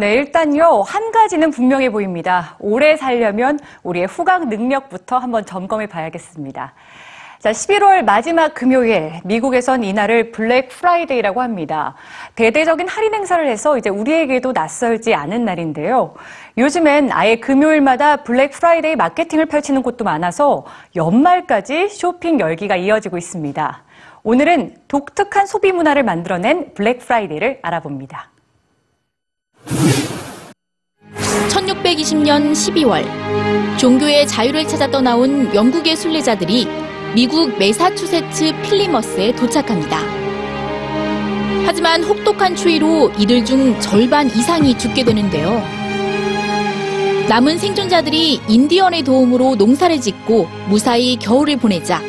네, 일단요, 한 가지는 분명해 보입니다. 오래 살려면 우리의 후각 능력부터 한번 점검해 봐야겠습니다. 자, 11월 마지막 금요일, 미국에선 이날을 블랙 프라이데이라고 합니다. 대대적인 할인 행사를 해서 이제 우리에게도 낯설지 않은 날인데요. 요즘엔 아예 금요일마다 블랙 프라이데이 마케팅을 펼치는 곳도 많아서 연말까지 쇼핑 열기가 이어지고 있습니다. 오늘은 독특한 소비 문화를 만들어낸 블랙 프라이데이를 알아봅니다. 1620년 12월 종교의 자유를 찾아 떠나온 영국의 순례자들이 미국 메사추세츠 필리머스에 도착합니다. 하지만 혹독한 추위로 이들 중 절반 이상이 죽게 되는데요. 남은 생존자들이 인디언의 도움으로 농사를 짓고 무사히 겨울을 보내자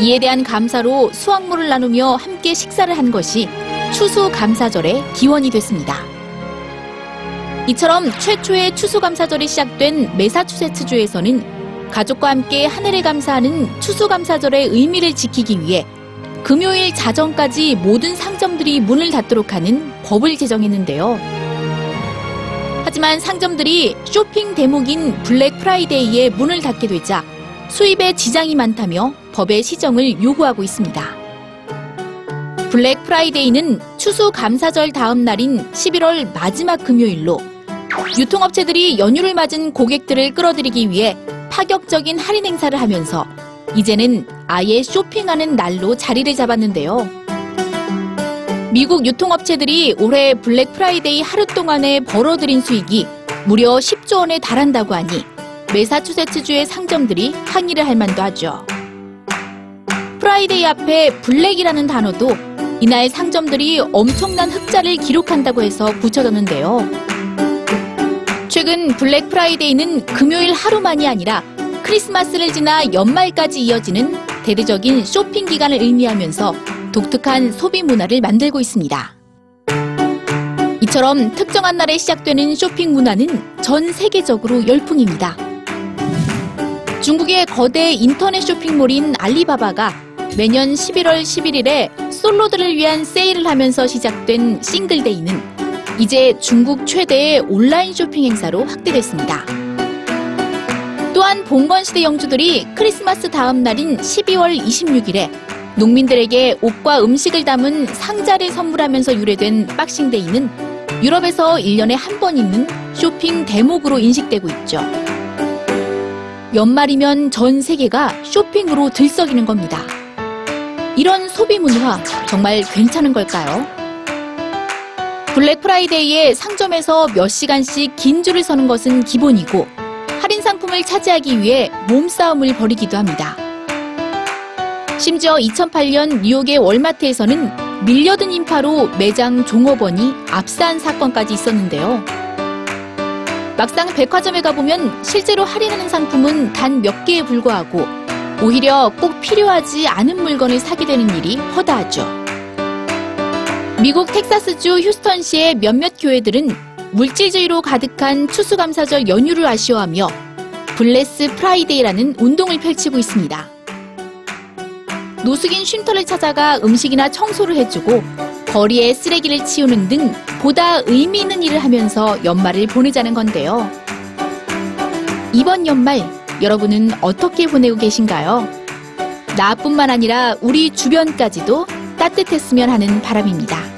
이에 대한 감사로 수확물을 나누며 함께 식사를 한 것이 추수감사절의 기원이 됐습니다. 이처럼 최초의 추수감사절이 시작된 메사추세츠주에서는 가족과 함께 하늘에 감사하는 추수감사절의 의미를 지키기 위해 금요일 자정까지 모든 상점들이 문을 닫도록 하는 법을 제정했는데요. 하지만 상점들이 쇼핑 대목인 블랙 프라이데이에 문을 닫게 되자 수입에 지장이 많다며 법의 시정을 요구하고 있습니다. 블랙 프라이데이는 추수 감사절 다음 날인 11월 마지막 금요일로 유통업체들이 연휴를 맞은 고객들을 끌어들이기 위해 파격적인 할인 행사를 하면서 이제는 아예 쇼핑하는 날로 자리를 잡았는데요. 미국 유통업체들이 올해 블랙 프라이데이 하루 동안에 벌어들인 수익이 무려 10조 원에 달한다고 하니 메사추세츠주의 상점들이 항의를 할 만도 하죠. 프라이데이 앞에 블랙이라는 단어도 이날 상점들이 엄청난 흑자를 기록한다고 해서 붙여졌는데요. 최근 블랙 프라이데이는 금요일 하루만이 아니라 크리스마스를 지나 연말까지 이어지는 대대적인 쇼핑 기간을 의미하면서 독특한 소비 문화를 만들고 있습니다. 이처럼 특정한 날에 시작되는 쇼핑 문화는 전 세계적으로 열풍입니다. 중국의 거대 인터넷 쇼핑몰인 알리바바가 매년 11월 11일에 솔로들을 위한 세일을 하면서 시작된 싱글데이는 이제 중국 최대의 온라인 쇼핑 행사로 확대됐습니다. 또한 봉건시대 영주들이 크리스마스 다음 날인 12월 26일에 농민들에게 옷과 음식을 담은 상자를 선물하면서 유래된 박싱데이는 유럽에서 1년에 한 번 있는 쇼핑 대목으로 인식되고 있죠. 연말이면 전 세계가 쇼핑으로 들썩이는 겁니다. 이런 소비 문화 정말 괜찮은 걸까요? 블랙 프라이데이에 상점에서 몇 시간씩 긴 줄을 서는 것은 기본이고 할인 상품을 차지하기 위해 몸싸움을 벌이기도 합니다. 심지어 2008년 뉴욕의 월마트에서는 밀려든 인파로 매장 종업원이 압사한 사건까지 있었는데요. 막상 백화점에 가보면 실제로 할인하는 상품은 단 몇 개에 불과하고 오히려 꼭 필요하지 않은 물건을 사게 되는 일이 허다하죠. 미국 텍사스주 휴스턴시의 몇몇 교회들은 물질주의로 가득한 추수감사절 연휴를 아쉬워하며 Bless Friday라는 운동을 펼치고 있습니다. 노숙인 쉼터를 찾아가 음식이나 청소를 해주고 거리에 쓰레기를 치우는 등 보다 의미 있는 일을 하면서 연말을 보내자는 건데요. 이번 연말 여러분은 어떻게 보내고 계신가요? 나뿐만 아니라 우리 주변까지도 따뜻했으면 하는 바람입니다.